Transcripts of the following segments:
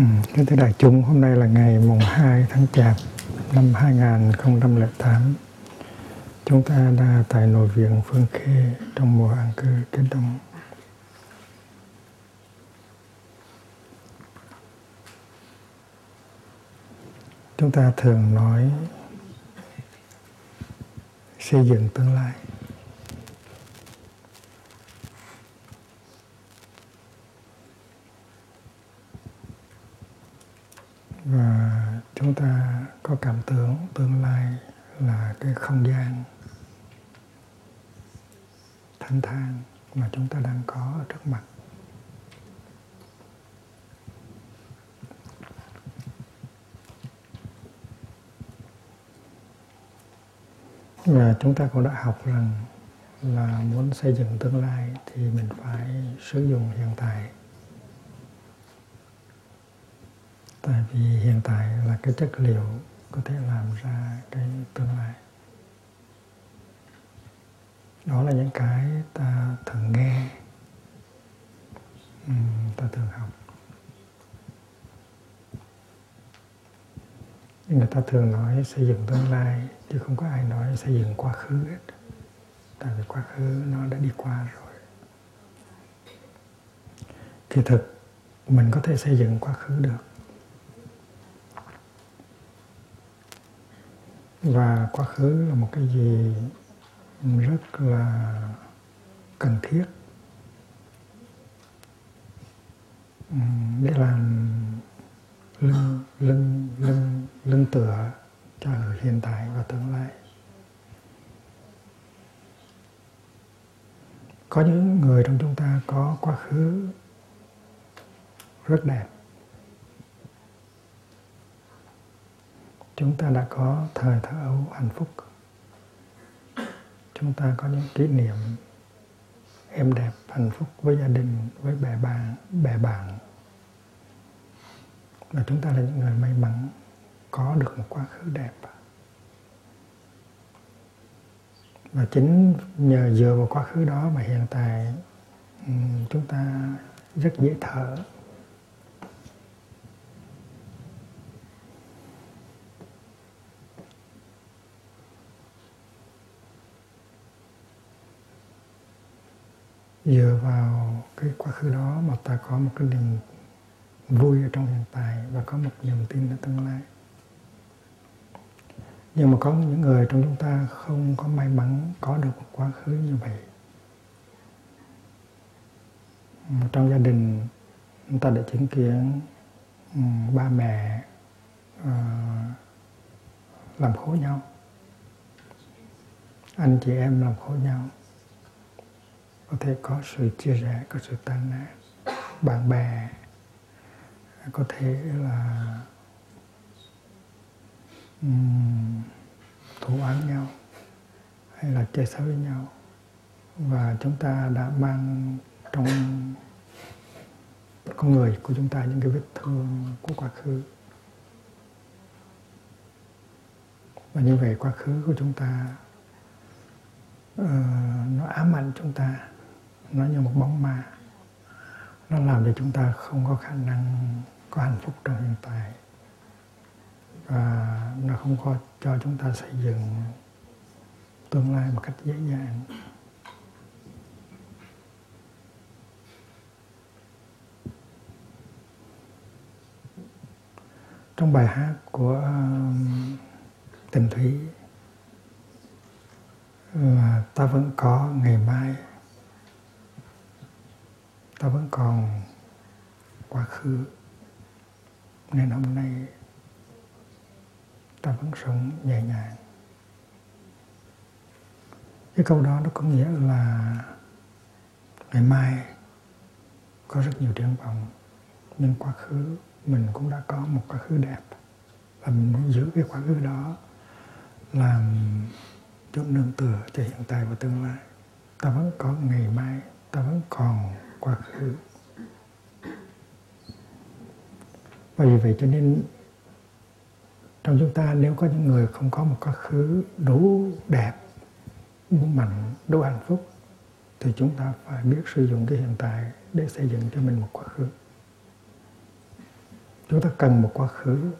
Ừ, kính thưa đại chúng, hôm nay là ngày mùng 2 tháng Chạp năm 2008. Chúng ta đã tại nội viện Phương Khê trong mùa an cư kết đông. Chúng ta thường nói xây dựng tương lai. Và chúng ta có cảm tưởng tương lai là cái không gian thanh thang mà chúng ta đang có ở trước mặt. Và chúng ta cũng đã học rằng là muốn xây dựng tương lai thì mình phải sử dụng hiện tại. Tại vì hiện tại là cái chất liệu có thể làm ra cái tương lai. Đó là những cái ta thường nghe ta thường học. Người ta thường nói xây dựng tương lai, chứ không có ai nói xây dựng quá khứ hết. Tại vì quá khứ nó đã đi qua rồi. Kỳ thực, mình có thể xây dựng quá khứ được. Và quá khứ là một cái gì rất là cần thiết. Để làm lưng lưng lưng lưng tựa cho hiện tại và tương lai. Có những người trong chúng ta có quá khứ rất đẹp. Chúng ta đã có thời thơ ấu hạnh phúc. Chúng ta có những kỷ niệm êm đẹp, hạnh phúc với gia đình, với bè bạn bè bạn. Và chúng ta là những người may mắn, có được một quá khứ đẹp. Và chính nhờ dựa vào quá khứ đó mà hiện tại chúng ta rất dễ thở. Dựa vào cái quá khứ đó mà ta có một cái niềm vui ở trong hiện tại và có một niềm tin ở tương lai. Nhưng mà có những người trong chúng ta không có may mắn, có được một quá khứ như vậy. Trong gia đình chúng ta đã chứng kiến ừ, ba mẹ ờ, làm khổ nhau. Anh chị em làm khổ nhau có thể có sự chia rẽ có sự tan nát. Bạn bè có thể là um, thù oán nhau hay là chơi xấu với nhau. Và chúng ta đã mang trong con người của chúng ta những cái vết thương của quá khứ. Và như vậy quá khứ của chúng ta uh, nó ám ảnh chúng ta nó như một bóng ma. Nó làm cho chúng ta không có khả năng có hạnh phúc trong hiện tại. Và nó không có cho chúng ta xây dựng tương lai một cách dễ dàng. Trong bài hát của um, tình thủy là ta vẫn có ngày mai ta vẫn còn quá khứ. Nên hôm nay, ta vẫn sống nhẹ nhàng. Cái câu đó nó có nghĩa là ngày mai có rất nhiều triển vọng, nhưng quá khứ mình cũng đã có một quá khứ đẹp. Và mình muốn giữ cái quá khứ đó làm chỗ nương tựa cho hiện tại và tương lai. Ta vẫn có ngày mai, ta vẫn còn quá khứ. Và vì vậy cho nên trong chúng ta nếu có những người không có một quá khứ đủ đẹp, đủ mạnh, đủ hạnh phúc, thì chúng ta phải biết sử dụng cái hiện tại để xây dựng cho mình một quá khứ. Chúng ta cần một quá khứ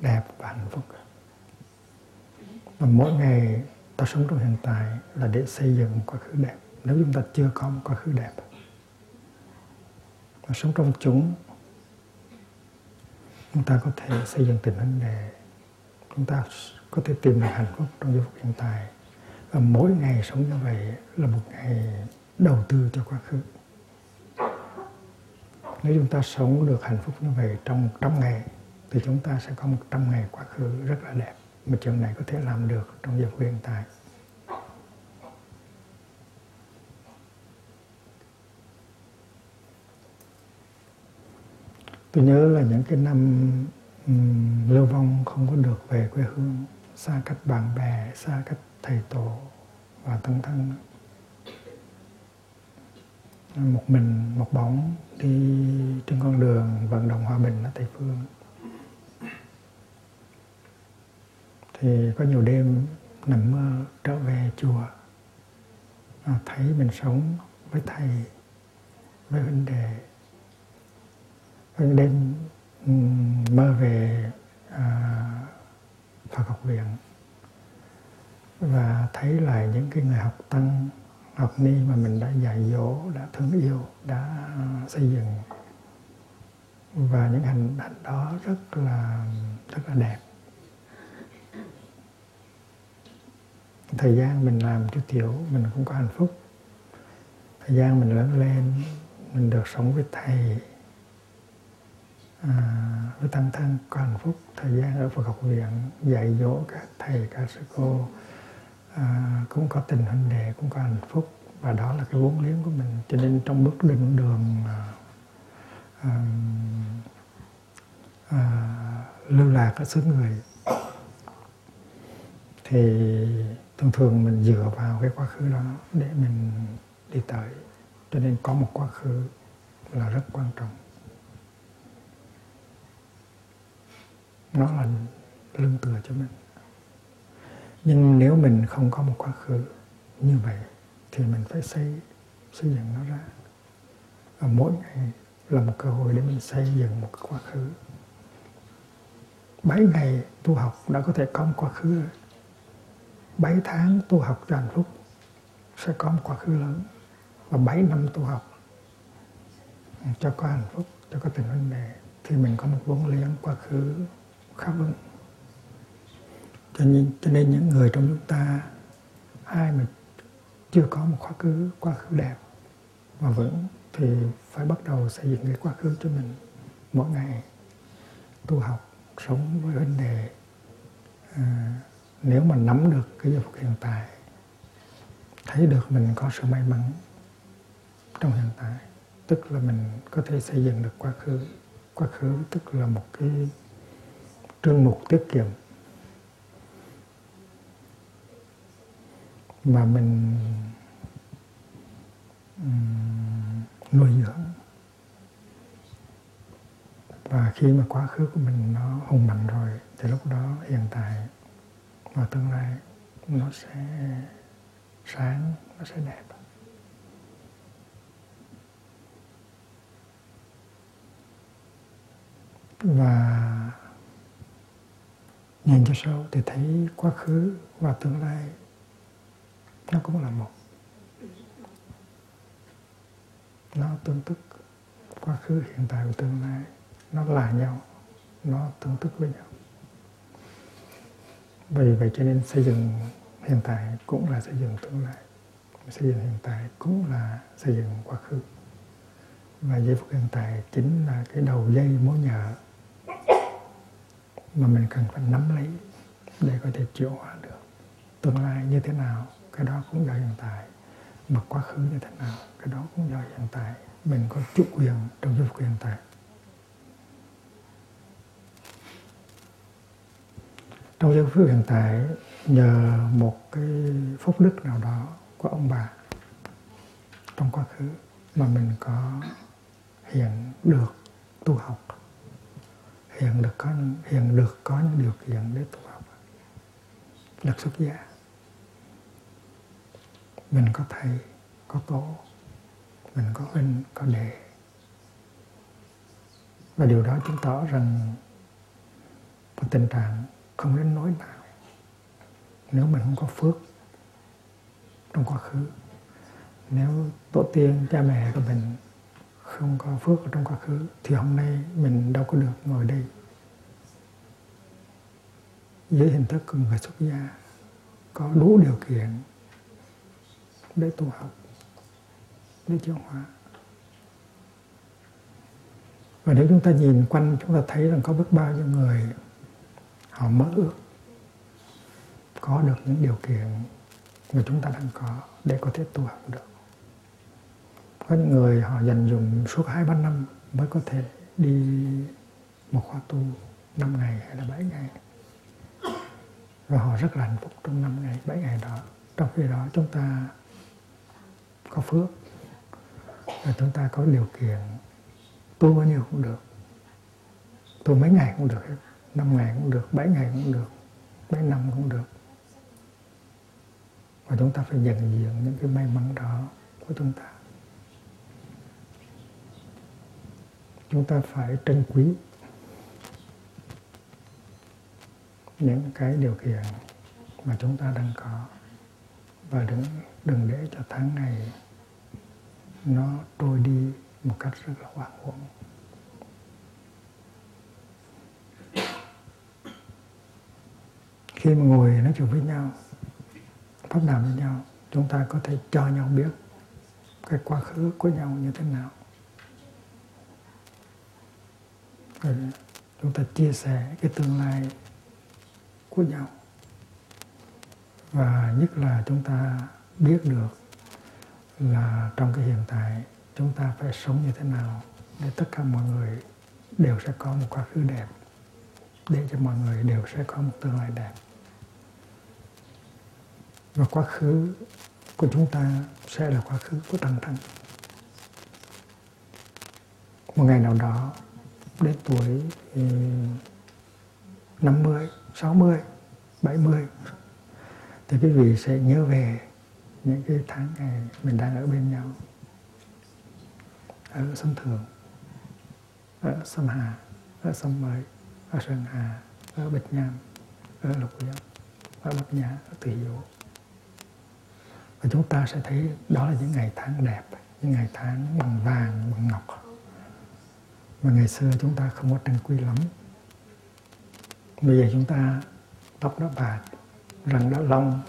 đẹp và hạnh phúc. Và mỗi ngày ta sống trong hiện tại là để xây dựng một quá khứ đẹp nếu chúng ta chưa có một quá khứ đẹp. Và sống trong chúng chúng ta có thể xây dựng tình vấn để chúng ta có thể tìm được hạnh phúc trong giây phút hiện tại. Và mỗi ngày sống như vậy là một ngày đầu tư cho quá khứ. Nếu chúng ta sống được hạnh phúc như vậy trong 100 ngày, thì chúng ta sẽ có 100 ngày quá khứ rất là đẹp. Mà chuyện này có thể làm được trong giờ phút hiện tại. Tôi nhớ là những cái năm um, lưu vong không có được về quê hương xa cách bạn bè xa cách thầy tổ và thân thân. Một mình một bóng đi trên con đường vận động hòa bình ở tây phương. Thì có nhiều đêm nằm mơ trở về chùa à, thấy mình sống với thầy với huynh đệ đêm mơ về à, Phật học viện. Và thấy lại những cái người học tăng học ni mà mình đã dạy dỗ đã thương yêu đã xây dựng. Và những hành động đó rất là rất là đẹp. Thời gian mình làm chú tiểu mình cũng có hạnh phúc. Thời gian mình lớn lên mình được sống với thầy à, với tăng thân có hạnh phúc thời gian ở Phật học viện dạy dỗ các thầy các sư cô. À, cũng có tình huynh đệ cũng có hạnh phúc. Và đó là cái vốn liếng của mình. Cho nên trong bước định đường à, à, à, lưu lạc ở xứ người thì thường thường mình dựa vào cái quá khứ đó để mình đi tới. Cho nên có một quá khứ là rất quan trọng. Nó là lưng tựa cho mình. Nhưng nếu mình không có một quá khứ như vậy, thì mình phải xây xây dựng nó ra. Và mỗi ngày là một cơ hội để mình xây dựng một quá khứ. Bảy ngày tu học đã có thể có một quá khứ rồi. Bảy tháng tu học cho hạnh phúc sẽ có một quá khứ lớn. Và bảy năm tu học cho có hạnh phúc, cho có tình huynh đệ, thì mình có một vốn liếng quá khứ khá vững cho nên cho nên những người trong chúng ta ai mà chưa có một quá khứ quá khứ đẹp và vững thì phải bắt đầu xây dựng cái quá khứ cho mình mỗi ngày. Tu học sống với vấn đề à, nếu mà nắm được cái giờ phút hiện tại thấy được mình có sự may mắn trong hiện tại tức là mình có thể xây dựng được quá khứ. Quá khứ tức là một cái trương mục tiết kiệm. Mà mình nuôi dưỡng. Và khi mà quá khứ của mình nó hùng mạnh rồi, thì lúc đó hiện tại và tương lai nó sẽ sáng, nó sẽ đẹp. Và nhìn cho sâu thì thấy quá khứ và tương lai. Nó cũng là một nó tương tức quá khứ, hiện tại và tương lai. Nó là nhau, nó tương tức với nhau. Vì vậy cho nên xây dựng hiện tại cũng là xây dựng tương lai. Xây dựng hiện tại cũng là xây dựng quá khứ. Và giây phút hiện tại chính là cái đầu dây mối nhợ mà mình cần phải nắm lấy để có thể chuyển hóa được. Tương lai như thế nào, cái đó cũng do hiện tại. Mà quá khứ như thế nào, cái đó cũng do hiện tại. Mình có chủ quyền trong giây phút hiện tại trong giây phút hiện tại, nhờ một cái phúc đức nào đó của ông bà trong quá khứ mà mình có hiện được, tu học hiện được có hiện được có những điều kiện để tu học. Được xuất gia. Mình có thầy, có tổ, mình có huynh, có đệ. Và điều đó chứng tỏ rằng một tình trạng không đến nỗi nào. Nếu mình không có phước trong quá khứ, nếu tổ tiên cha mẹ của mình không có phước ở trong quá khứ, thì hôm nay mình đâu có được ngồi đây. Dưới hình thức của người xuất gia, có đủ điều kiện để tu học, để chuyển hóa. Và nếu chúng ta nhìn quanh, chúng ta thấy rằng có biết bao nhiêu người họ mơ ước có được những điều kiện mà chúng ta đang có để có thể tu học được có những người họ dành dùng suốt hai, ba năm mới có thể đi một khóa tu 5 ngày hay là 7 ngày. Và họ rất là hạnh phúc trong 5 ngày 7 ngày đó. Trong khi đó chúng ta có phước, và chúng ta có điều kiện tu bao nhiêu cũng được. Tu mấy ngày cũng được hết 5 ngày cũng được 7 ngày cũng được, mấy năm cũng được. Và chúng ta phải nhận diện những cái may mắn đó của chúng ta. Chúng ta phải trân quý những cái điều kiện mà chúng ta đang có. Và đừng đừng để cho tháng ngày nó trôi đi một cách rất là hoang uổng khi mà ngồi nói chuyện với nhau, pháp đàm với nhau, chúng ta có thể cho nhau biết cái quá khứ của nhau như thế nào. Rồi chúng ta chia sẻ cái tương lai của nhau. Và nhất là chúng ta biết được là trong cái hiện tại chúng ta phải sống như thế nào để tất cả mọi người đều sẽ có một quá khứ đẹp, để cho mọi người đều sẽ có một tương lai đẹp. Và quá khứ của chúng ta sẽ là quá khứ của tăng thân một ngày nào đó đến tuổi 50, 60, 70 thì quý vị sẽ nhớ về những cái tháng ngày mình đang ở bên nhau ở sân Thường, ở sông Hà, ở sông Mới, ở Sơn Hà, ở Bạch Nham, ở Lục Yên, ở Bạch Nhã, ở Từ Dụ. Và chúng ta sẽ thấy đó là những ngày tháng đẹp, những ngày tháng bằng vàng, bằng ngọc. Mà ngày xưa chúng ta không có trân quý lắm. Bây giờ chúng ta tóc đã bạc, răng đã long.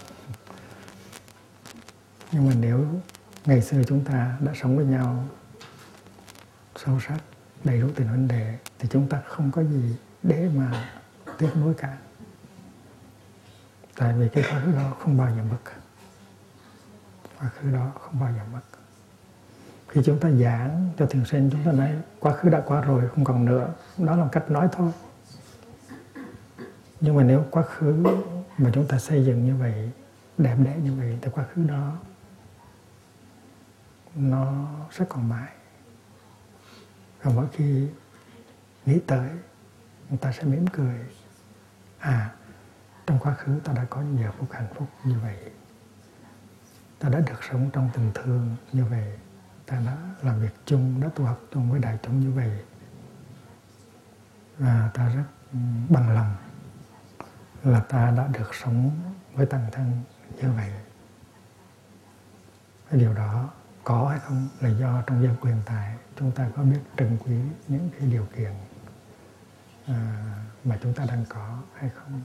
Nhưng mà nếu ngày xưa chúng ta đã sống với nhau sâu sắc đầy đủ tình vấn đề thì chúng ta không có gì để mà tiếc nuối cả tại vì cái quá khứ đó không bao giờ mất quá khứ đó không bao giờ mất khi chúng ta giảng cho thiền sinh, chúng ta nói, quá khứ đã qua rồi, không còn nữa. Đó là cách nói thôi. Nhưng mà nếu quá khứ mà chúng ta xây dựng như vậy, đẹp đẽ như vậy, thì quá khứ đó, nó sẽ còn mãi. Và mỗi khi nghĩ tới, người ta sẽ mỉm cười. À trong quá khứ ta đã có những giờ phút hạnh phúc như vậy. Ta đã được sống trong tình thương như vậy ta đã làm việc chung đã tu học chung với đại chúng như vậy. Và ta rất ừ, bằng lòng là ta đã được sống với tăng thân như vậy. Cái điều đó có hay không là do trong dân quyền tài chúng ta có biết trân quý những cái điều kiện à, mà chúng ta đang có hay không?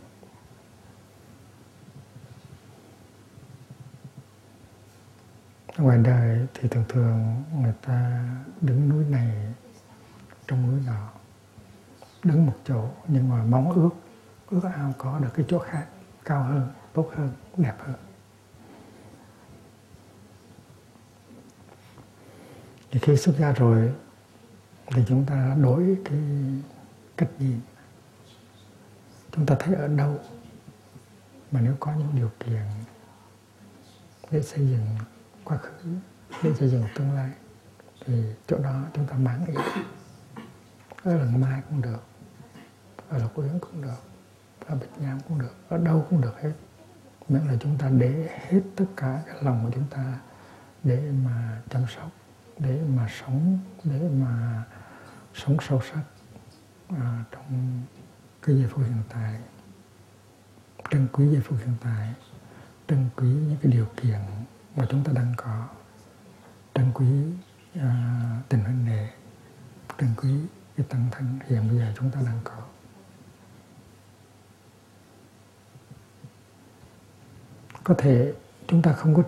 Ngoài đời thì thường thường người ta đứng núi này trong núi nọ, đứng một chỗ, nhưng mà mong ước ước ao có được cái chỗ khác, cao hơn, tốt hơn, đẹp hơn. Thì khi xuất gia rồi thì chúng ta đổi cái cách nhìn. Chúng ta thấy ở đâu mà nếu có những điều kiện để xây dựng quá khứ để xây dựng tương lai thì chỗ đó chúng ta mãn ý ở lần mai cũng được ở lộc yến cũng được ở bạch nham cũng được ở đâu cũng được hết. Miễn là chúng ta để hết tất cả cái lòng của chúng ta để mà chăm sóc để mà sống để mà sống sâu sắc à, trong cái giây phút hiện tại trân quý giây phút hiện tại trân quý những cái điều kiện mà chúng ta đang có. Trân quý à, tình huynh đệ trân quý cái tăng thân hiện bây giờ chúng ta đang có. Có thể chúng ta không có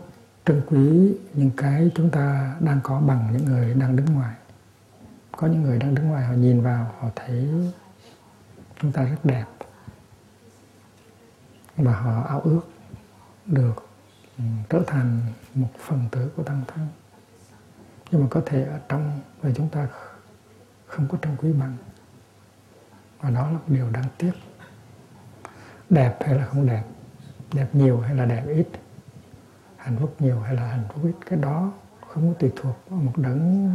trân quý những cái chúng ta đang có bằng những người đang đứng ngoài. Có những người đang đứng ngoài họ nhìn vào họ thấy chúng ta rất đẹp. Và họ ao ước được Ừ, trở thành một phần tử của tăng thân nhưng mà có thể ở trong và chúng ta không có trân quý bằng. Và đó là một điều đáng tiếc. Đẹp hay là không đẹp? Đẹp nhiều hay là đẹp ít? Hạnh phúc nhiều hay là hạnh phúc ít? Cái đó không có tùy thuộc vào một đấng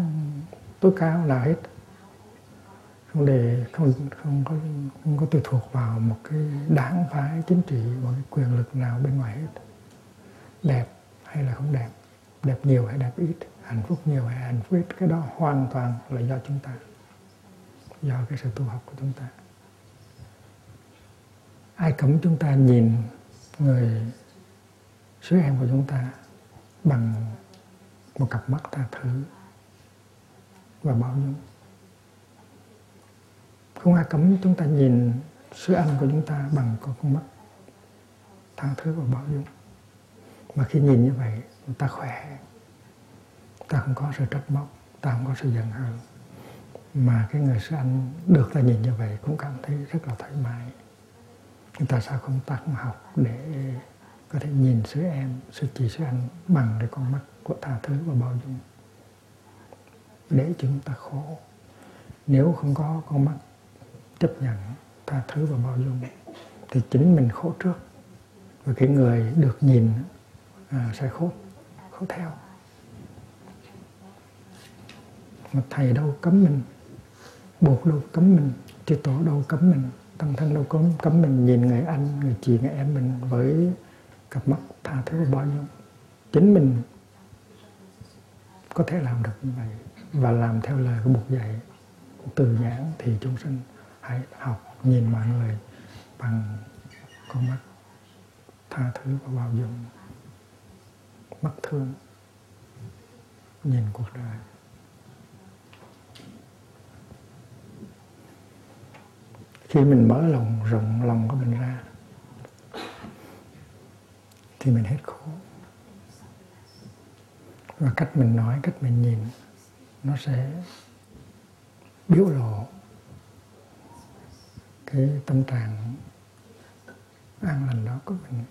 tối cao nào hết. Không để, không không có không có tùy thuộc vào một cái đảng phái chính trị, một cái quyền lực nào bên ngoài hết đẹp hay là không đẹp. Đẹp nhiều hay đẹp ít, hạnh phúc nhiều hay hạnh phúc ít, cái đó hoàn toàn là do chúng ta, do cái sự tu học của chúng ta. Ai cấm chúng ta nhìn người sứ em của chúng ta bằng một cặp mắt tha thứ và bao dung? Không ai cấm chúng ta nhìn sứ anh của chúng ta bằng con mắt tha thứ và bao dung mà khi nhìn như vậy ta khỏe. Ta không có sự trách móc, ta không có sự giận hờn. Mà cái người sư anh được ta nhìn như vậy cũng cảm thấy rất là thoải mái. Chúng ta sao không tác học để có thể nhìn sư em sư chị sư anh bằng cái con mắt của tha thứ và bao dung. Để chúng ta khổ. Nếu không có con mắt chấp nhận tha thứ và bao dung, thì chính mình khổ trước. Và cái người được nhìn à, sẽ khổ khổ theo mà thầy đâu cấm mình. Buộc đâu cấm mình. Chư tổ đâu cấm mình. Tăng thân đâu cấm cấm mình nhìn người anh người chị người em mình với cặp mắt tha thứ và bao dung chính mình có thể làm được như vậy và làm theo lời của buộc dạy từ nhãn thì chúng sinh hãy học nhìn mọi người bằng con mắt tha thứ và bao dung mắt thương. Nhìn cuộc đời. Khi mình mở lòng rộng lòng của mình ra, thì mình hết khổ. Và cách mình nói, cách mình nhìn, nó sẽ biểu lộ cái tâm trạng an lành đó của mình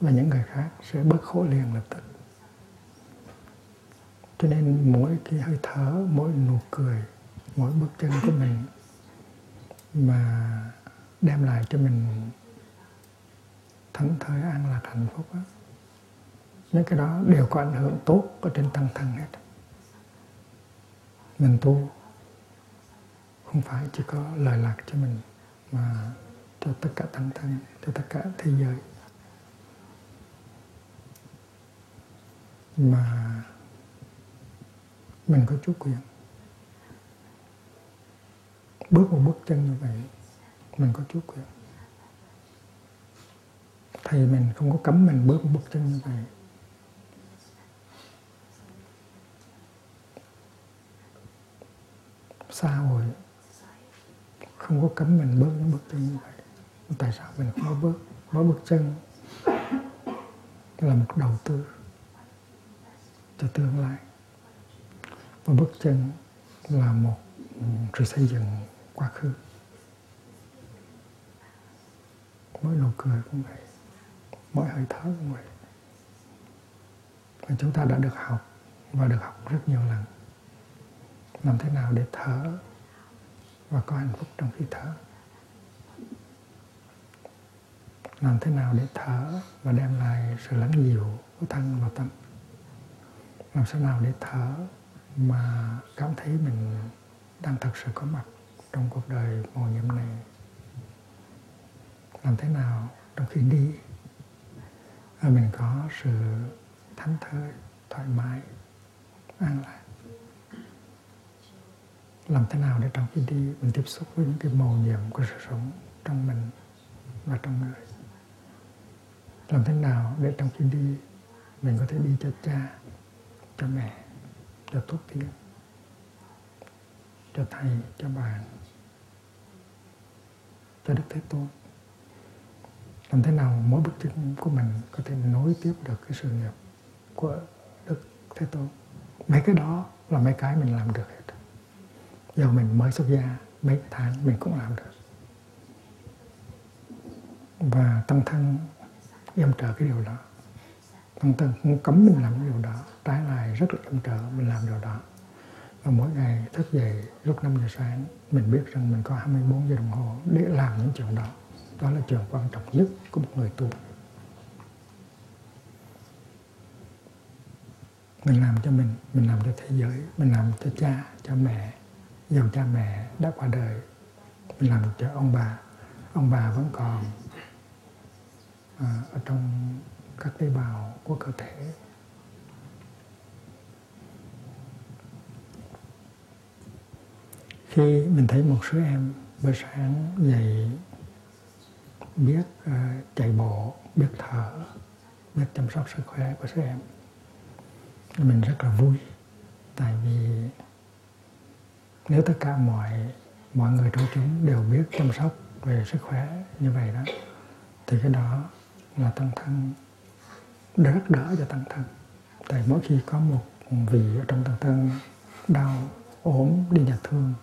và những người khác sẽ bớt khổ liền lập tức cho nên mỗi cái hơi thở, mỗi nụ cười, mỗi bước chân của mình mà đem lại cho mình thẫn thơi an lạc hạnh phúc đó. những cái đó đều có ảnh hưởng tốt ở trên tăng thân hết mình tu không phải chỉ có lời lạc cho mình mà cho tất cả tăng thân, cho tất cả thế giới mà mình có chủ quyền. Bước một bước chân như vậy, mình có chủ quyền. Thầy mình không có cấm mình bước một bước chân như vậy. Xã hội không có cấm mình bước những bước chân như vậy. Tại sao mình không có bước mỗi bước chân? Là một đầu tư cho tương lai. Và bước chân là một ừ, sự xây dựng quá khứ. Mỗi nụ cười cũng vậy. Mỗi hơi thở cũng vậy. Và chúng ta đã được học và được học rất nhiều lần. Làm thế nào để thở và có hạnh phúc trong khi thở? Làm thế nào để thở và đem lại sự lắng dịu của thân và tâm? Làm sao nào để thở mà cảm thấy mình đang thật sự có mặt trong cuộc đời màu nhiệm này? Làm thế nào trong khi đi? Mình có sự thánh thơi, thoải mái, an lạc. Làm thế nào để trong khi đi mình tiếp xúc với những cái màu nhiệm của sự sống trong mình và trong người? Làm thế nào để trong khi đi mình có thể đi cho cha? Cho mẹ, cho thuốc tiên, cho thầy, cho bạn cho đức thế tôn. Làm thế nào mỗi bước chân của mình có thể nối tiếp được cái sự nghiệp của đức thế tôn? Mấy cái đó là mấy cái mình làm được hết. Giờ mình mới xuất gia, mấy tháng mình cũng làm được. Và tăng thân em trợ cái điều đó. Tăng thân cũng cấm mình làm cái điều đó trái lại rất là yểm trợ mình làm điều đó. Và mỗi ngày thức dậy lúc 5 giờ sáng mình biết rằng mình có 24 giờ đồng hồ để làm những chuyện đó. Đó là chuyện quan trọng nhất của một người tu. Mình làm cho mình mình làm cho thế giới mình làm cho cha cho mẹ dù cha mẹ đã qua đời. Mình làm cho ông bà ông bà vẫn còn à, ở trong các tế bào của cơ thể. Khi mình thấy một số em buổi sáng dậy biết uh, chạy bộ biết thở biết chăm sóc sức khỏe của số em mình rất là vui. Tại vì nếu tất cả mọi mọi người trong chúng đều biết chăm sóc về sức khỏe như vậy đó thì cái đó là tăng thân rất đỡ cho tăng thân. Tại mỗi khi có một vị ở trong tăng thân đau ốm đi nhà thương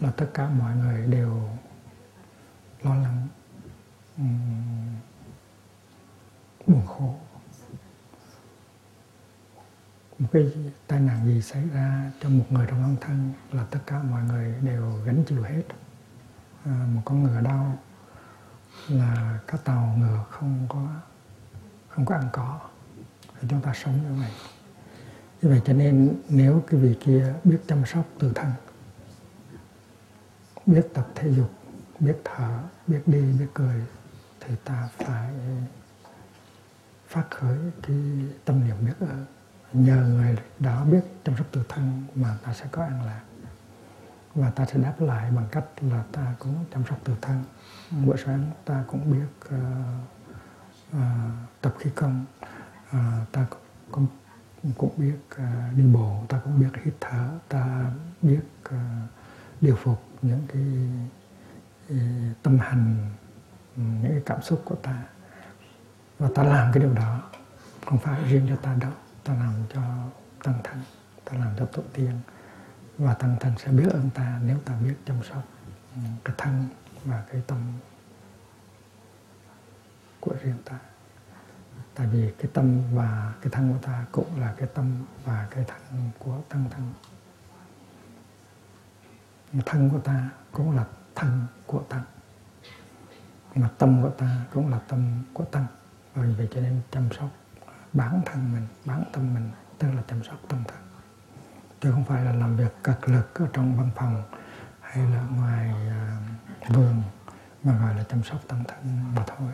là tất cả mọi người đều lo lắng buồn khổ. Một cái tai nạn gì xảy ra cho một người trong thân thân là tất cả mọi người đều gánh chịu hết. À, một con ngựa đau là các tàu ngựa không có không có ăn cỏ. Thì chúng ta sống như vậy. Như vậy cho nên nếu cái vị kia biết chăm sóc từ thân biết tập thể dục biết thở biết đi biết cười thì ta phải phát khởi cái tâm niệm biết ơn. Nhờ người đó biết chăm sóc tự thân mà ta sẽ có an lạc. Và ta sẽ đáp lại bằng cách là ta cũng chăm sóc tự thân. Buổi sáng ta cũng biết uh, uh, tập khí công. Uh, ta cũng cũng biết uh, đi bộ ta cũng biết hít thở. Ta biết uh, điều phục những cái, ờ, tâm hành những cái cảm xúc của ta. Và ta làm cái điều đó không phải riêng cho ta đâu. Ta làm cho tăng thân ta làm cho tổ tiên. Và tăng thân sẽ biết ơn ta nếu ta biết chăm sóc ừ, cái thân và cái tâm của riêng ta. Tại vì cái tâm và cái thân của ta cũng là cái tâm và cái thân của tăng thân thân của ta cũng là thân của tăng mà tâm của ta cũng là tâm của tăng và vì vậy cho nên chăm sóc bản thân mình bản tâm mình tức là chăm sóc tâm thân. Chứ không phải là làm việc cật lực ở trong văn phòng hay là ngoài uh, vườn mà gọi là chăm sóc tâm thân mà thôi.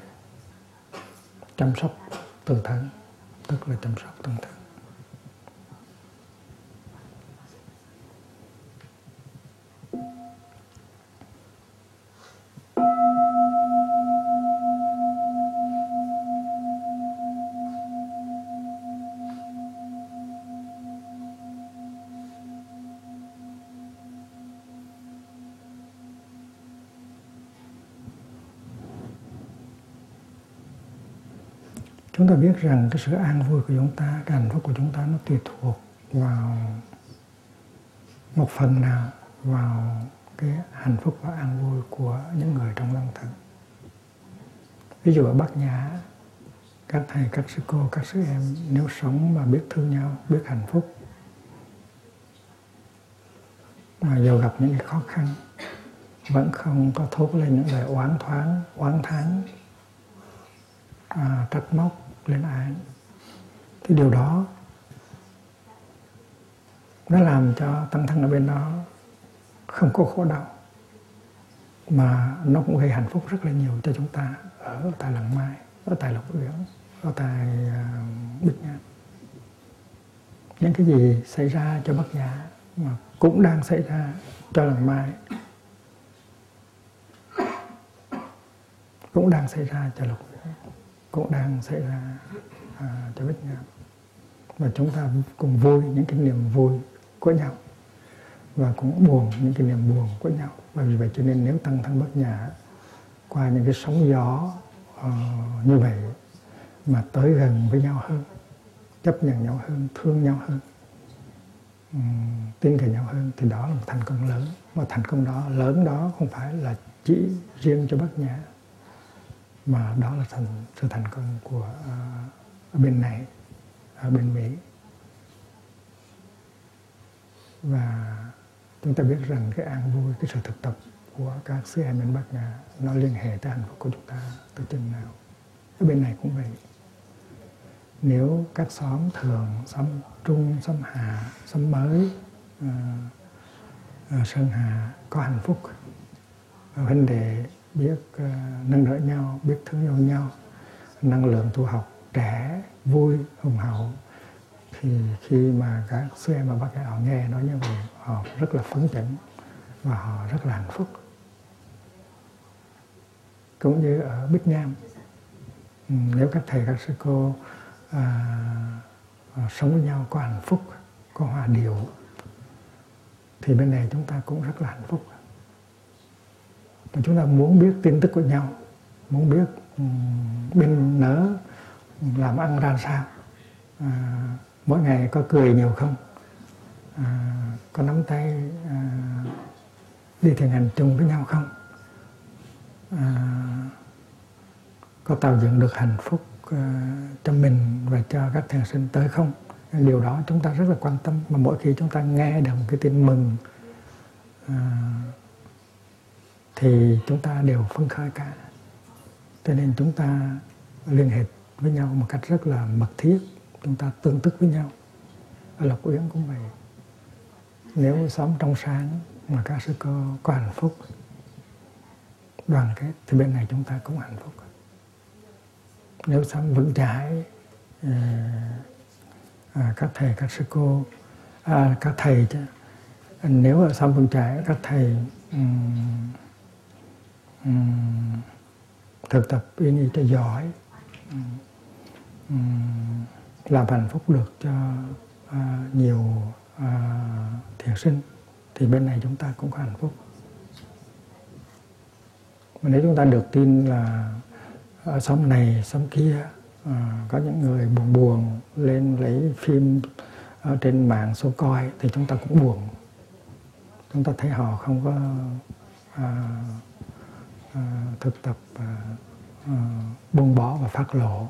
Chăm sóc từ thân tức là chăm sóc tâm thân. Chúng ta biết rằng cái sự an vui của chúng ta cái hạnh phúc của chúng ta nó tùy thuộc vào một phần nào vào cái hạnh phúc và an vui của những người trong lăng thân ví dụ ở bát nhã các thầy các sư cô các sư em nếu sống mà biết thương nhau biết hạnh phúc mà dù gặp những cái khó khăn vẫn không có thốt lên những lời oán thoáng oán thán à, trách móc lên án. Thì điều đó nó làm cho tăng thân ở bên đó không có khổ đau, mà nó cũng gây hạnh phúc rất là nhiều cho chúng ta ở tại làng mai, ở tại lộc uyển, ở tại ờ, bích Nham. Những cái gì xảy ra cho bất nhã mà cũng đang xảy ra cho lần mai cũng đang xảy ra cho lục cũng đang xảy ra à, cho bích ngam và chúng ta cùng vui những cái niềm vui của nhau và cũng buồn những cái niềm buồn của nhau và vì vậy cho nên nếu tăng thân bất nhã qua những cái sóng gió uh, như vậy mà tới gần với nhau hơn chấp nhận nhau hơn thương nhau hơn um, tin cậy nhau hơn thì đó là một thành công lớn. Và thành công đó lớn đó không phải là chỉ riêng cho bất nhã mà đó là thành sự thành công của uh, bên này ở bên mỹ. Và chúng ta biết rằng cái an vui cái sự thực tập của các sư em bên Bắc Nga nó liên hệ tới hạnh phúc của chúng ta từ chừng nào. Ở bên này cũng vậy. Nếu các xóm thường xóm trung xóm hạ xóm mới uh, uh, sơn hà có hạnh phúc huynh đệ biết uh, nâng đỡ nhau biết thương yêu nhau năng lượng tu học trẻ vui hùng hậu. Thì khi mà các sư em và bác ấy họ nghe nói như vậy họ rất là phấn chấn và họ rất là hạnh phúc. Cũng như ở Bích Nham ừ, nếu các thầy các sư cô à, à, sống với nhau có hạnh phúc có hòa điệu thì bên này chúng ta cũng rất là hạnh phúc mà chúng ta muốn biết tin tức của nhau muốn biết ừ, bên nở làm ăn ra sao. À, mỗi ngày có cười nhiều không? À, có nắm tay à, đi thiền hành chung với nhau không? À, có tạo dựng được hạnh phúc à, cho mình và cho các thiền sinh tới không? Điều đó chúng ta rất là quan tâm mà mỗi khi chúng ta nghe được một cái tin mừng à, thì chúng ta đều phấn khởi cả. Cho nên chúng ta liên hệ với nhau một cách rất là mật thiết chúng ta tương tức với nhau. Ở lộc uyển cũng vậy. Nếu sống trong sáng mà các sư cô có hạnh phúc đoàn kết thì bên này chúng ta cũng hạnh phúc. Nếu sống vững chãi ờ, à, các thầy các sư cô à, các thầy chứ. Nếu ở sống vững chãi các thầy um, thực tập yên y cho giỏi. Làm hạnh phúc được cho à, nhiều à, uh, thiền sinh thì bên này chúng ta cũng có hạnh phúc. Mà nếu chúng ta được tin là ở xóm này xóm kia à, có những người buồn buồn lên lấy phim ở trên mạng số coi thì chúng ta cũng buồn. Chúng ta thấy họ không có à, Ờ, thực tập ờ, ờ, buông bỏ và phát lộ.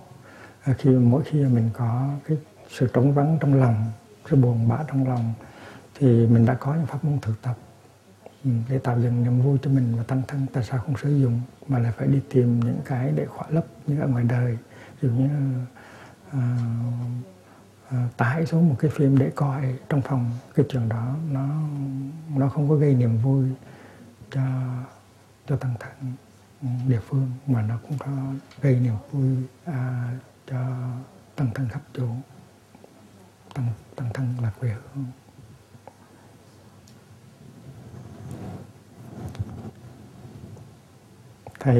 Khi mỗi khi mình có cái sự trống vắng trong lòng sự buồn bã trong lòng thì mình đã có những pháp môn thực tập ừ, để tạo dựng niềm vui cho mình và tăng thân. Tại sao không sử dụng mà lại phải đi tìm những cái để khỏa lấp như ở ngoài đời? Ví dụ như uh, uh, tải xuống một cái phim để coi trong phòng cái trường đó nó nó không có gây niềm vui cho cho tăng thân ừ, địa phương mà nó cũng có gây niềm vui à, cho tăng thân khắp chỗ tăng tăng thân là quê hương. Thầy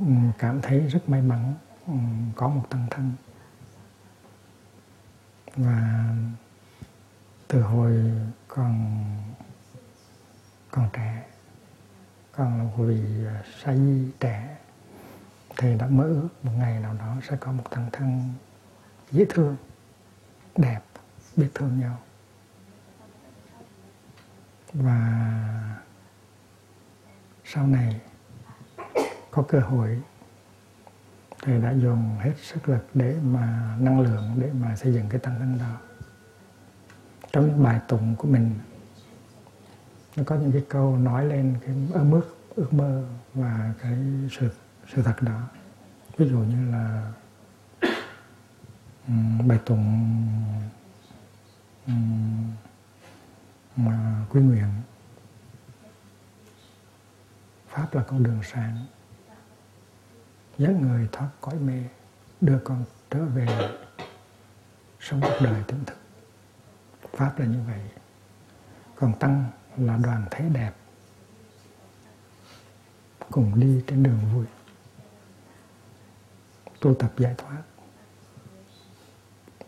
ừ, cảm thấy rất may mắn ừ, có một tăng thân và từ hồi còn còn trẻ Ờ, vì à, sa di trẻ thì đã mơ ước một ngày nào đó sẽ có một thằng thân dễ thương, đẹp, biết thương nhau. Và sau này có cơ hội thì đã dùng hết sức lực để mà, năng lượng để mà xây dựng cái tăng thân đó. Trong những bài tụng của mình nó có những cái câu nói lên cái ước mơ ước mơ và cái sự sự thật đó. Ví dụ như là um, bài tụng um, mà quy nguyện pháp là con đường sáng. Dẫn người thoát cõi mê đưa con trở về sống cuộc đời tỉnh thức. Pháp là như vậy. Còn tăng là đoàn thể đẹp, cùng đi trên đường vui, tu tập giải thoát,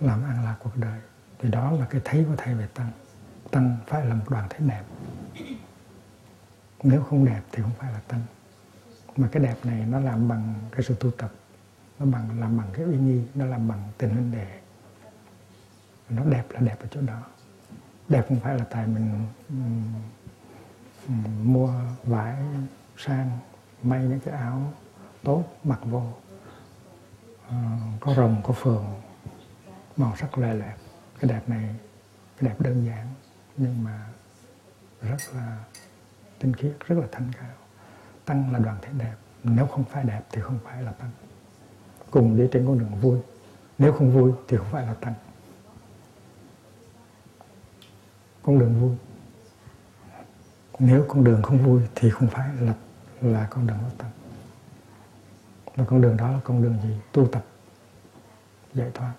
làm an lạc cuộc đời. Thì đó là cái thấy của thầy về tăng. Tăng phải là một đoàn thể đẹp. Nếu không đẹp thì không phải là tăng. Mà cái đẹp này nó làm bằng cái sự tu tập, nó bằng, làm bằng cái uy nghi, nó làm bằng tình huynh đệ nó đẹp là đẹp ở chỗ đó đẹp không phải là tại mình mua vải sang, may những cái áo tốt, mặc vô. Ờ, có rồng, có phường màu sắc lệ lẹp cái đẹp này, cái đẹp đơn giản, nhưng mà rất là tinh khiết, rất là thanh cao tăng là đoàn thể đẹp, nếu không phải đẹp thì không phải là tăng. Cùng đi trên con đường vui, nếu không vui thì không phải là tăng. Con đường vui. Nếu con đường không vui thì không phải là là con đường bất tâm và con đường đó là con đường gì? Tu tập giải thoát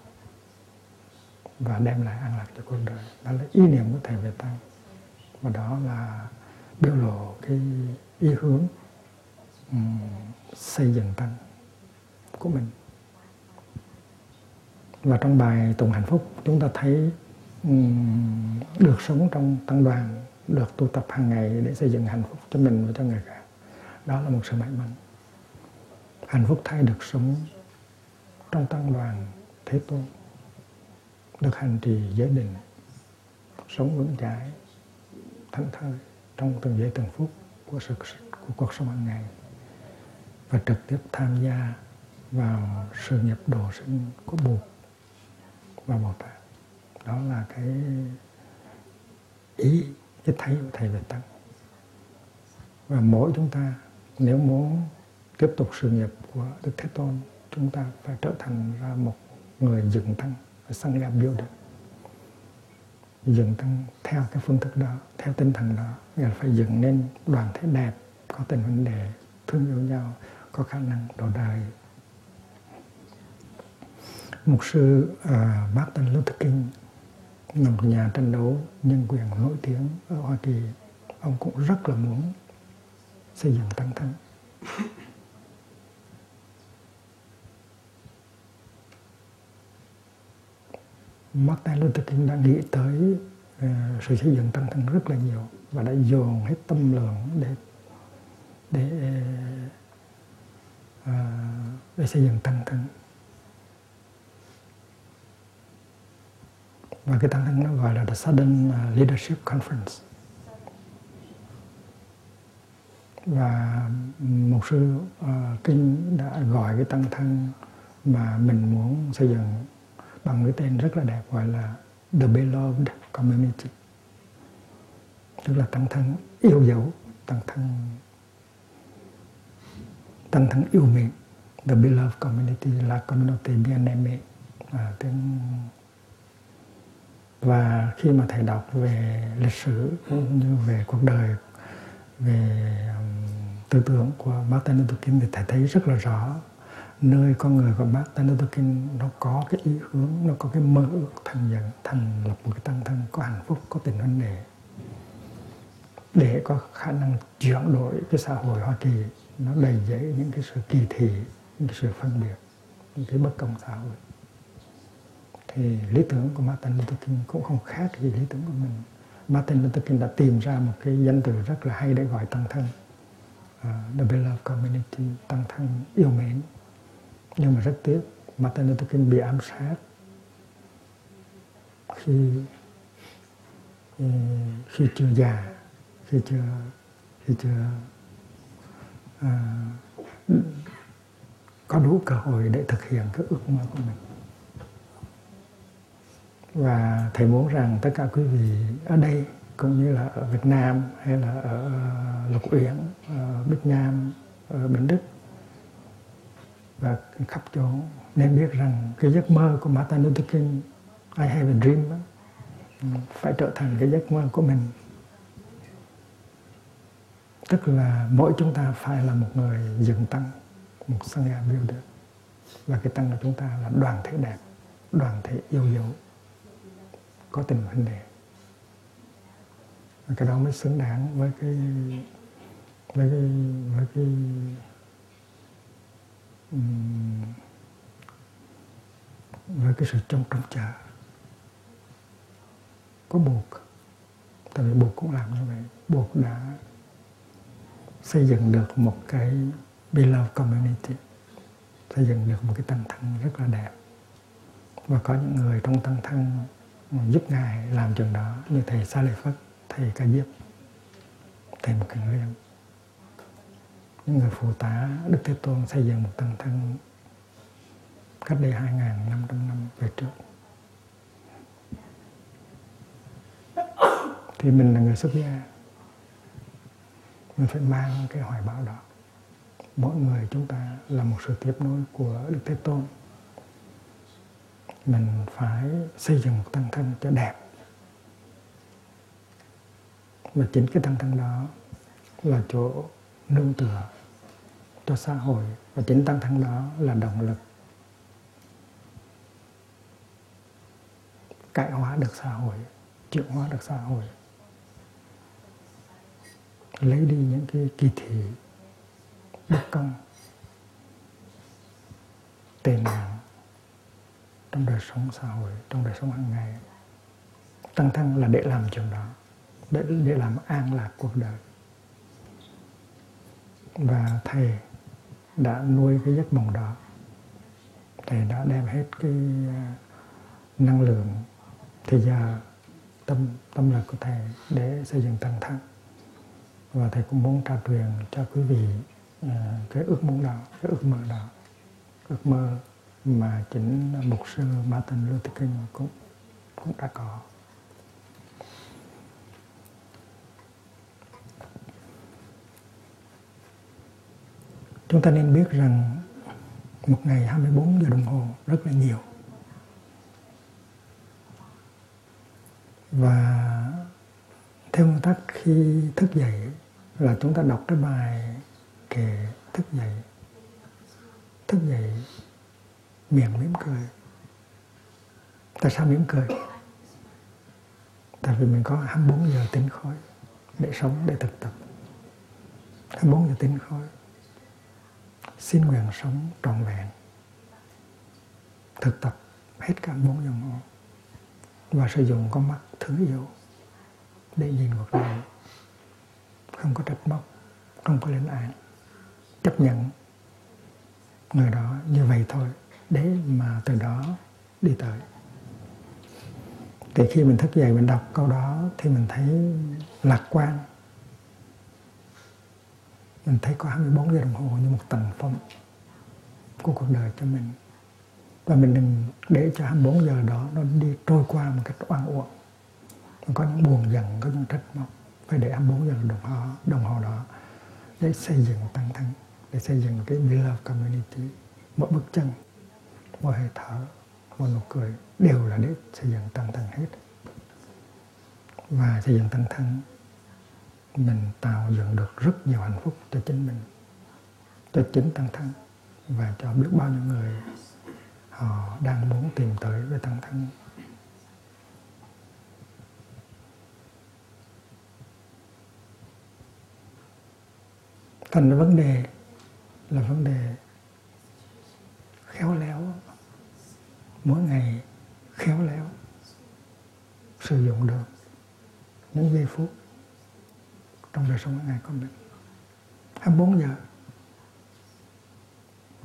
và đem lại an lạc cho cuộc đời. Đó là ý niệm của thầy về tăng. Và đó là biểu lộ cái ý hướng um, xây dựng tăng của mình. Và trong bài tùng hạnh phúc chúng ta thấy được sống trong tăng đoàn, được tu tập hàng ngày để xây dựng hạnh phúc cho mình và cho người khác. Đó là một sự may mắn. Hạnh phúc thay được sống trong tăng đoàn, thế tôn. Được hành trì giới định, sống vững chãi thảnh thơi trong từng giây từng phút của sự của cuộc sống hàng ngày và trực tiếp tham gia vào sự nghiệp đồ sinh của Bụt và Bồ Tát. Đó là cái ý, cái thấy của Thầy về Tăng. Và mỗi chúng ta nếu muốn tiếp tục sự nghiệp của Đức Thế Tôn, chúng ta phải trở thành ra một người dựng tăng, phải săn gạp biểu được dựng tăng theo cái phương thức đó theo tinh thần đó nghĩa là phải dựng nên đoàn thể đẹp có tình huynh đệ thương yêu nhau có khả năng độ đời mục sư uh, Martin Luther King là một nhà tranh đấu nhân quyền nổi tiếng ở Hoa Kỳ. Ông cũng rất là muốn xây dựng tăng thân Martin Luther King đã nghĩ tới uh, sự xây dựng tăng thân rất là nhiều và đã dồn hết tâm lượng để để uh, để xây dựng tăng thân và cái tăng thân nó gọi là the Sudden à, Leadership Conference. Và một sư uh, kinh đã gọi cái tăng thân mà mình muốn xây dựng bằng cái tên rất là đẹp gọi là The Beloved Community. Tức là tăng thân yêu dấu tăng thân tăng thân yêu mến. The Beloved Community là community bien aimé à, tiếng và khi mà thầy đọc về lịch sử cũng như về cuộc đời, về um, tư tưởng của Martin Luther King thì thầy thấy rất là rõ nơi con người của Martin Luther King nó có cái ý hướng, nó có cái mơ ước thành dẫn thành lập một cái tăng thân, có hạnh phúc, có tình huynh đệ để có khả năng chuyển đổi cái xã hội Hoa Kỳ. Nó đầy dẫy những cái sự kỳ thị, những cái sự phân biệt, những cái bất công xã hội thì lý tưởng của Martin Luther King cũng không khác gì lý tưởng của mình. Martin Luther King đã tìm ra một cái danh từ rất là hay để gọi tăng thân. Uh, the beloved community tăng thân yêu mến. Nhưng mà rất tiếc Martin Luther King bị ám sát khi ừ, khi chưa già khi chưa khi chưa uh, có đủ cơ hội để thực hiện cái ước mơ của mình và thầy muốn rằng tất cả quý vị ở đây cũng như là ở Việt Nam hay là ở ờ, Lục Uyển, ở Bích Nam, ở Bình Đức và khắp chỗ nên biết rằng cái giấc mơ của Martin Luther King I have a dream đó, ừ, phải trở thành cái giấc mơ của mình. Tức là mỗi chúng ta phải là một người dựng tăng một sangha builder và cái tăng của chúng ta là đoàn thể đẹp đoàn thể yêu dấu có tình huynh đệ cái đó mới xứng đáng với cái với cái với cái với cái sự trông trông chờ. Có buộc, tại vì buộc cũng làm như vậy. Buộc đã xây dựng được một cái beloved community, xây dựng được một cái tăng thân rất là đẹp. Và có những người trong tăng thân giúp ngài làm trường đó như thầy Sa lợi Phất, thầy Ca Diếp, thầy một Kiền Liên. Những người phụ tá Đức Thế Tôn xây dựng một tăng thân cách đây 2.500 năm về trước. Thì mình là người xuất gia. Mình phải mang cái hoài bão đó. Mỗi người chúng ta là một sự tiếp nối của Đức Thế Tôn mình phải xây dựng một tăng thân cho đẹp. Và chính cái tăng thân đó là chỗ nương tựa cho xã hội. Và chính tăng thân đó là động lực cải hóa được xã hội, chuyển hóa được xã hội. Lấy đi những cái kỳ thị, bất công, tệ nạn trong đời sống xã hội trong đời sống hàng ngày. Tăng thân là để làm chuyện đó để, để làm an lạc cuộc đời. Và thầy đã nuôi cái giấc mộng đó. Thầy đã đem hết cái à, năng lượng thì giờ tâm tâm lực của thầy để xây dựng tăng thân và thầy cũng muốn trao truyền cho quý vị uh, cái ước muốn đó cái ước mơ đó ước mơ mà chính mục sư Martin Luther King cũng cũng đã có. Chúng ta nên biết rằng một ngày 24 giờ đồng hồ rất là nhiều. Và theo nguyên tắc khi thức dậy là chúng ta đọc cái bài kệ thức dậy. Thức dậy miệng mỉm cười. Tại sao mỉm cười? Tại vì mình có 24 giờ tính khói để sống để thực tập. 24 giờ tính khói, xin nguyện sống trọn vẹn. Thực tập hết cả bốn dòng hồ và sử dụng con mắt thứ yếu để nhìn cuộc đời không có trách móc không có lên án. Chấp nhận người đó như vậy thôi để mà từ đó đi tới. Thì khi mình thức dậy mình đọc câu đó thì mình thấy lạc quan. Mình thấy có 24 giờ đồng hồ như một tầng phong của cuộc đời cho mình. Và mình đừng để cho 24 giờ đó nó đi trôi qua một cách oan uổng. Có những buồn giận, có những trách móc. Phải để 24 giờ đồng hồ đồng hồ đó để xây dựng tăng thân, để xây dựng cái love community. Mỗi bước chân mỗi hơi thở mỗi nụ cười đều là để xây dựng tăng thân hết. Và xây dựng tăng thân mình tạo dựng được rất nhiều hạnh phúc cho chính mình, cho chính tăng thân và cho biết bao nhiêu người họ đang muốn tìm tới với tăng thân thành ra vấn đề là vấn đề khéo léo mỗi ngày khéo léo sử dụng được những giây phút trong đời sống ngày của mình. 24 giờ,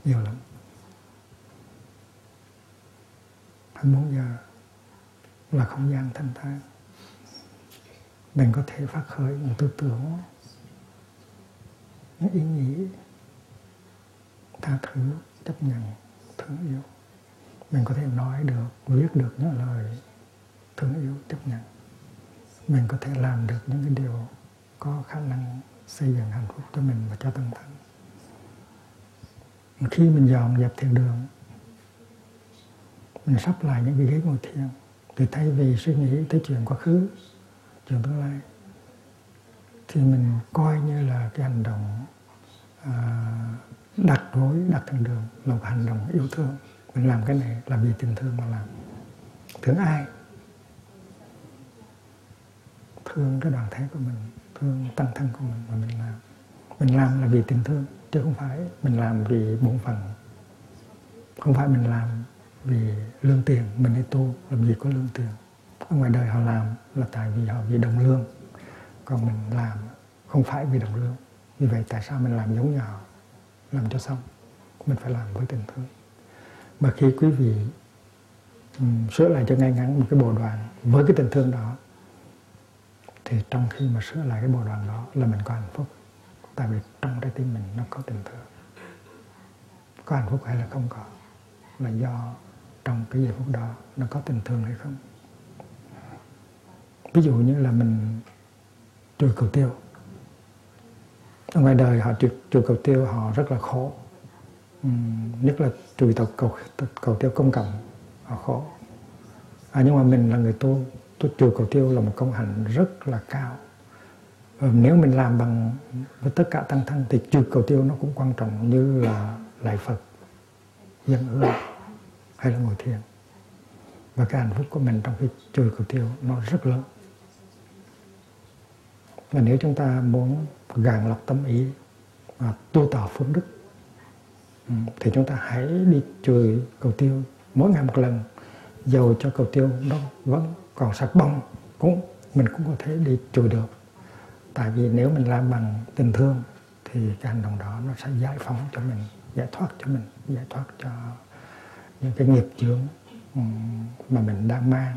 nhiều lắm. 24 giờ là không gian thanh thang mình có thể phát khởi một tư tưởng, những ý nghĩ tha thứ, chấp nhận, thương yêu mình có thể nói được viết được những lời thương yêu tiếp nhận. Mình có thể làm được những cái điều có khả năng xây dựng hạnh phúc cho mình và cho tâm thân. Khi mình dọn dẹp thiền đường mình sắp lại những cái ghế ngồi thiền thì thay vì suy nghĩ tới chuyện quá khứ chuyện tương lai thì mình coi như là cái hành động à, đặt gối đặt thiền đường là một hành động yêu thương mình làm cái này là vì tình thương mà làm. Thương ai? Thương cái đoàn thể của mình, thương tăng thân của mình mà mình làm. Mình làm là vì tình thương, chứ không phải mình làm vì bổn phận. Không phải mình làm vì lương tiền, mình đi tu làm gì có lương tiền. Ở ngoài đời họ làm là tại vì họ vì đồng lương. Còn mình làm không phải vì đồng lương. Vì vậy tại sao mình làm giống như họ? Làm cho xong. Mình phải làm với tình thương mà khi quý vị um, sửa lại cho ngay ngắn một cái bộ đoàn với cái tình thương đó thì trong khi mà sửa lại cái bộ đoàn đó là mình có hạnh phúc. Tại vì trong trái tim mình nó có tình thương. Có hạnh phúc hay là không có là do trong cái giây phút đó nó có tình thương hay không. Ví dụ như là mình chùi cầu tiêu. Ở ngoài đời họ chùi, chùi cầu tiêu họ rất là khổ. Ừ, nhất là chùi tập cầu, cầu tiêu công cộng họ khổ à, nhưng mà mình là người tu tu chùi cầu tiêu là một công hạnh rất là cao. Và nếu mình làm bằng với tất cả tăng thân thì chùi cầu tiêu nó cũng quan trọng như là lại Phật dân hương hay là ngồi thiền. Và cái hạnh phúc của mình trong khi chùi cầu tiêu nó rất lớn. Và nếu chúng ta muốn gàn lọc tâm ý và tu tạo phước đức thì chúng ta hãy đi chùi cầu tiêu mỗi ngày một lần. Dầu cho cầu tiêu nó vẫn còn sạch bông, cũng mình cũng có thể đi chùi được. Tại vì nếu mình làm bằng tình thương, thì cái hành động đó nó sẽ giải phóng cho mình, giải thoát cho mình, giải thoát cho những cái nghiệp chướng ừ, mà mình đang mang.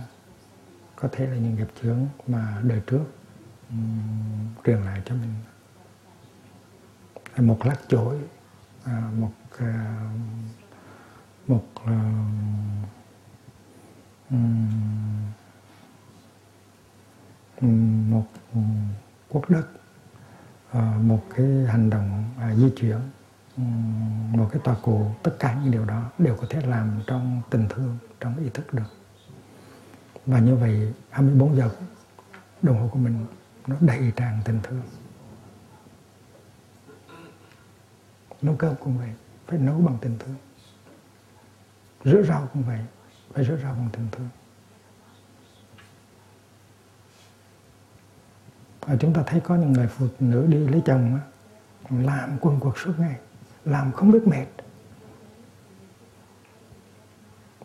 Có thể là những nghiệp chướng mà đời trước ừ, truyền lại cho mình. Một lát chổi à, một Ờ, một một quốc đất ờ, một cái hành động à, di chuyển một cái tòa cụ, tất cả những điều đó đều có thể làm trong tình thương, trong ý thức được. Và như vậy 24 giờ đồng hồ của mình nó đầy tràn tình thương. Nấu cơm cũng vậy phải nấu bằng tình thương. Rửa rau cũng vậy phải rửa rau bằng tình thương. Và chúng ta thấy có những người phụ nữ đi lấy chồng á, làm quần quật suốt ngày làm không biết mệt.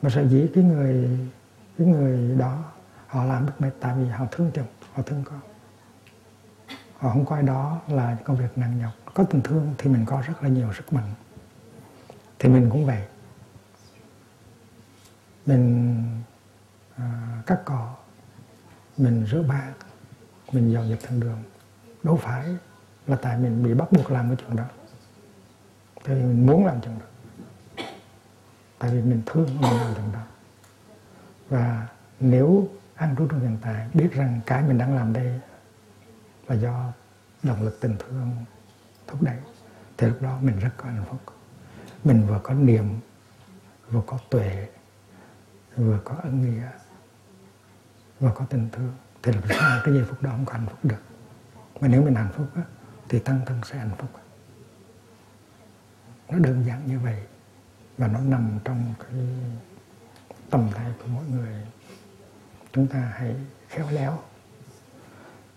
Mà sợ dĩ cái người cái người đó họ làm biết mệt tại vì họ thương chồng họ thương con. Họ không coi đó là công việc nặng nhọc. Có tình thương thì mình có rất là nhiều sức mạnh thì mình cũng vậy mình à, cắt cỏ mình rửa bát mình dọn dẹp thân đường. Đâu phải là tại mình bị bắt buộc làm cái chuyện đó. Tại vì mình muốn làm chuyện đó. Tại vì mình thương mình làm chuyện đó. Và nếu ăn trú trong hiện tại biết rằng cái mình đang làm đây là do động lực tình thương thúc đẩy thì lúc đó mình rất có hạnh phúc mình vừa có niềm vừa có tuệ vừa có ân nghĩa vừa có tình thương thì làm sao cái giây phút đó không có hạnh phúc được. Mà nếu mình hạnh phúc á, thì tăng thân sẽ hạnh phúc. Nó đơn giản như vậy và nó nằm trong cái tầm tay của mỗi người. Chúng ta hãy khéo léo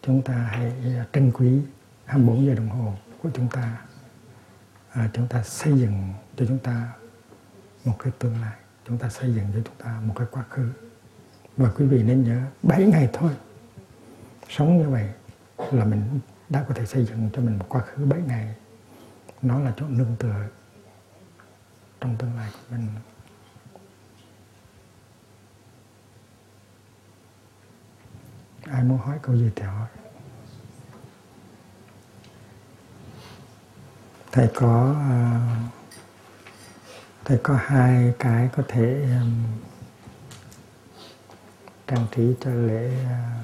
chúng ta hãy à, trân quý 24 giờ đồng hồ của chúng ta. À, chúng ta xây dựng cho chúng ta một cái tương lai. Chúng ta xây dựng cho chúng ta một cái quá khứ. Và quý vị nên nhớ 7 ngày thôi sống như vậy là mình đã có thể xây dựng cho mình một quá khứ 7 ngày. Nó là chỗ nương tựa trong tương lai của mình. Ai muốn hỏi câu gì thì hỏi. Thầy có uh, thầy có hai cái có thể um, trang trí cho lễ uh,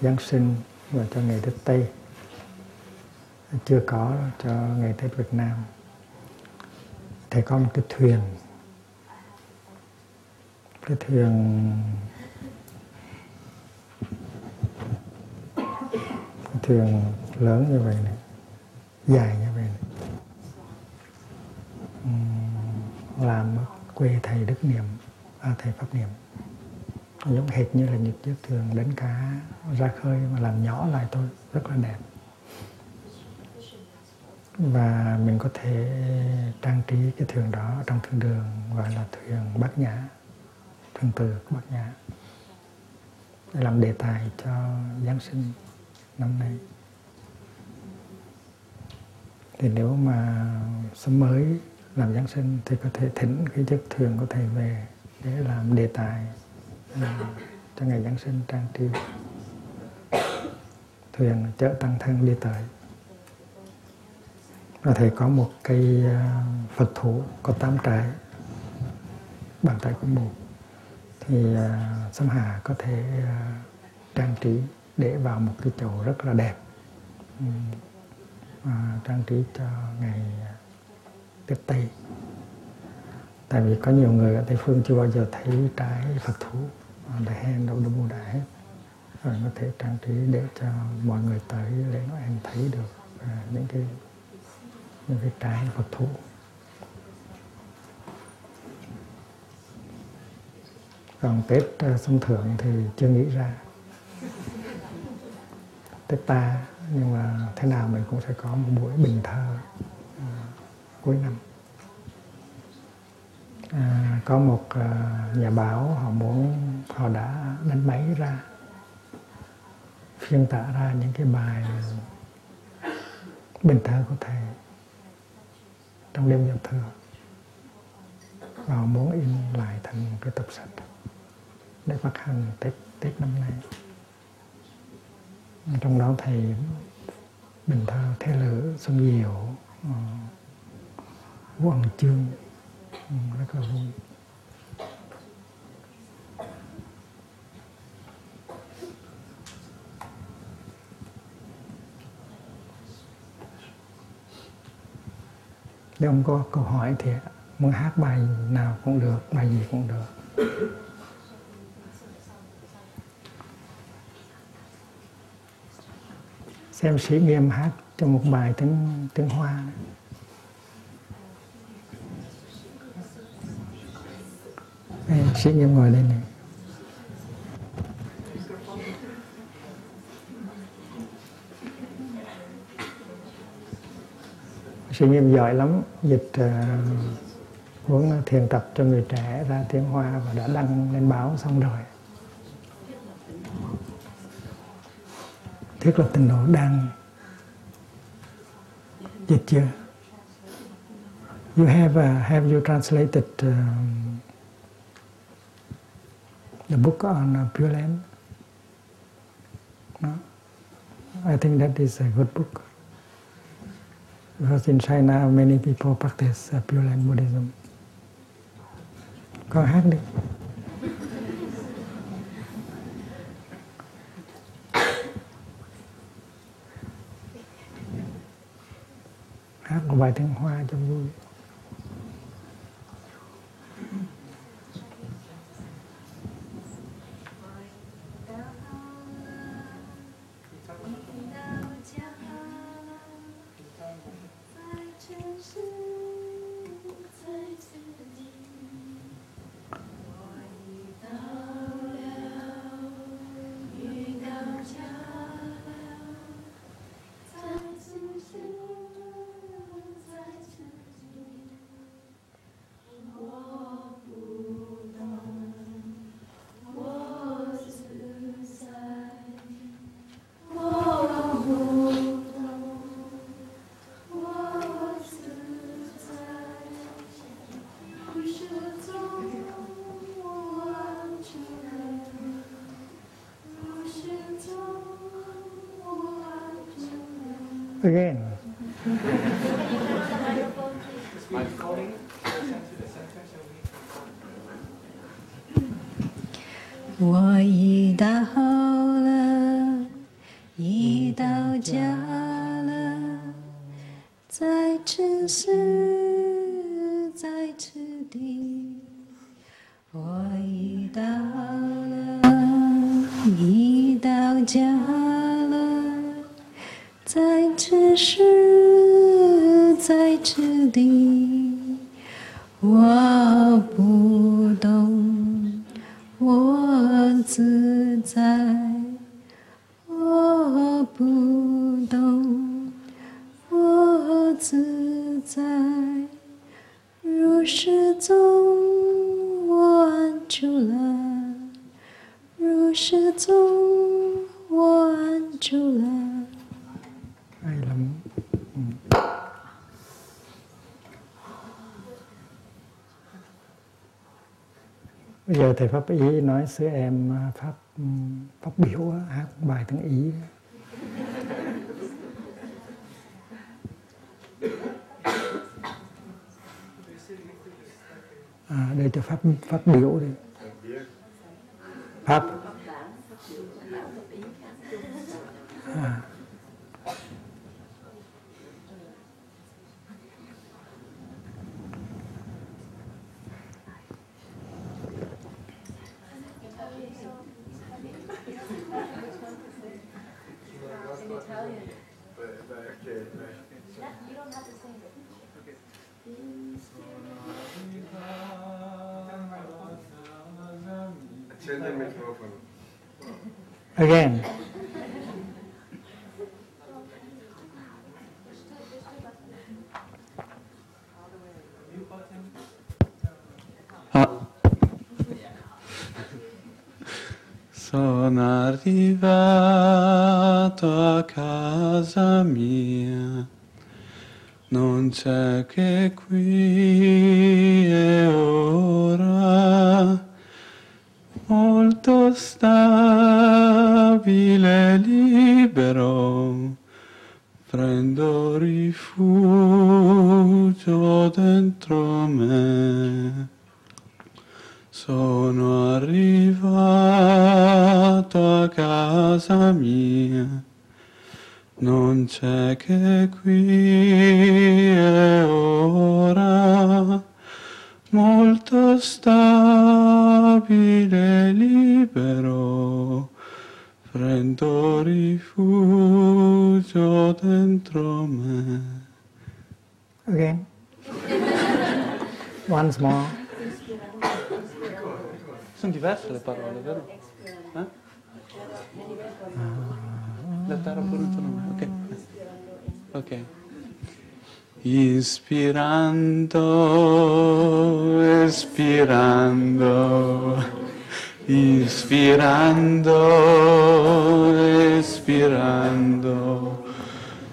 Giáng sinh và cho ngày Tết Tây. Chưa có cho ngày Tết Việt Nam. Thầy có một cái thuyền. Cái thuyền cái thuyền lớn như vậy này dài như làm quê thầy đức niệm à, thầy pháp niệm. Giống hệt như là nhịp chiếc thuyền đánh cá ra khơi mà làm nhỏ lại thôi rất là đẹp. Và mình có thể trang trí cái thuyền đó trong thương đường gọi là thuyền bát nhã thuyền từ bát nhã để làm đề tài cho giáng sinh năm nay. Thì nếu mà sớm mới làm giáng sinh thì có thể thỉnh cái chiếc thuyền của thầy về để làm đề tài à, cho ngày giáng sinh trang trí. Thuyền chở tăng thân đi tới. Và thầy có một cây à, phật thủ có tám trái bàn tay của một. Thì uh, Sâm Hà có thể uh, trang trí để vào một cái chậu rất là đẹp. Um, uh, trang trí cho ngày Tết Tây tại vì có nhiều người ở Tây Phương chưa bao giờ thấy trái Phật thú. Uh, đại hen đâu đâu đại hết. Rồi có thể trang trí để cho mọi người tới lễ Noel thấy được à, những cái những cái trái Phật thú. Còn tết à, xuân sông thượng thì chưa nghĩ ra. Tết ta nhưng mà thế nào mình cũng sẽ có một buổi bình thơ cuối năm. À, có một uh, nhà báo họ muốn họ đã đánh máy ra phiên tả ra những cái bài bình thơ của thầy trong đêm giao thừa. Và họ muốn in lại thành một cái tập sách để phát hành Tết Tết năm nay. Trong đó thầy bình thơ thế lữ xuân diệu ờ, quần chương ừ, rất là vui. Nếu ông có câu hỏi thì muốn hát bài nào cũng được, bài gì cũng được. Xem sĩ nghiêm hát cho một bài tiếng tiếng hoa. Đây, sĩ nghiêm ngồi lên này. Sĩ nghiêm giỏi lắm. Dịch ờ, uh, muốn thiền tập cho người trẻ ra tiếng hoa và đã đăng lên báo xong rồi. Thiết lập tình độ đang dịch chưa? You have uh, have you translated uh, the book on uh, Pure Land. No? I think that is a good book. Because in China many people practice uh, Pure Land Buddhism. Con hát đi hát một bài tiếng hoa cho vui 家了，在此时，在此地，我已到了，已到家了，在此时，在此地，我。Thầy pháp ý nói sư em à, pháp ừ, pháp biểu hát bài tiếng ý. À, đây cho pháp pháp biểu đi Sono arrivato a casa mia, non c'è che qui e ora, molto stabile e libero, prendo rifugio dentro me. Sono arrivato a casa mia, non c'è che qui e ora, molto stabile e libero, prendo rifugio dentro me. again once more. Sono diverse le parole, vero? La terra pure il tuo nome, ok. Ok. Ispirando, espirando, ispirando, espirando.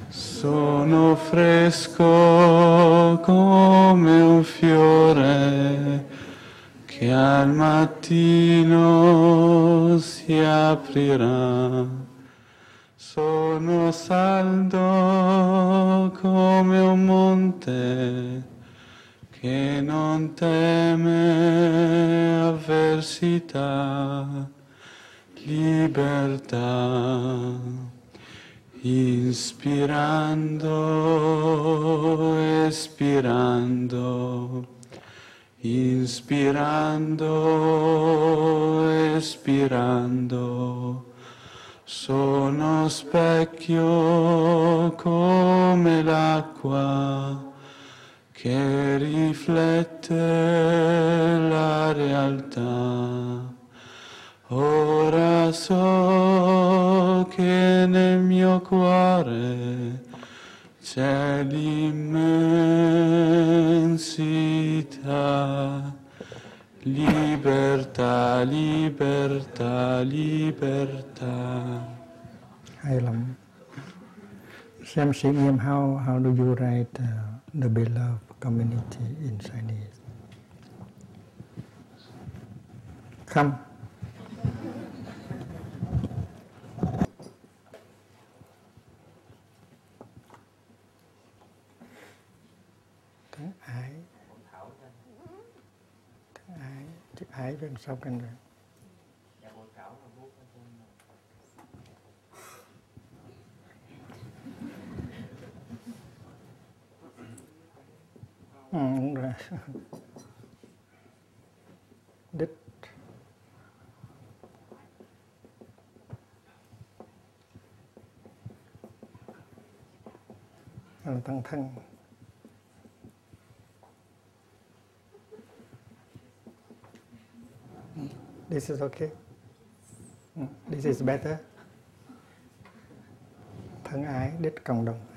Sono fresco come un fiore che al mattino si aprirà. Sono saldo come un monte che non teme avversità, libertà. Inspirando, espirando, inspirando, espirando. Sono specchio come l'acqua che riflette la realtà. Ora so che nel mio cuore c'è l'immensità, libertà, libertà, libertà. hay lắm. Xem sĩ nghiêm how how do you write uh, the beloved community in Chinese come ái bên sau canh rồi Ừ, đúng rồi. Đích. Tăng thân. thân. This is okay. This is better. Thân ái đích cộng đồng.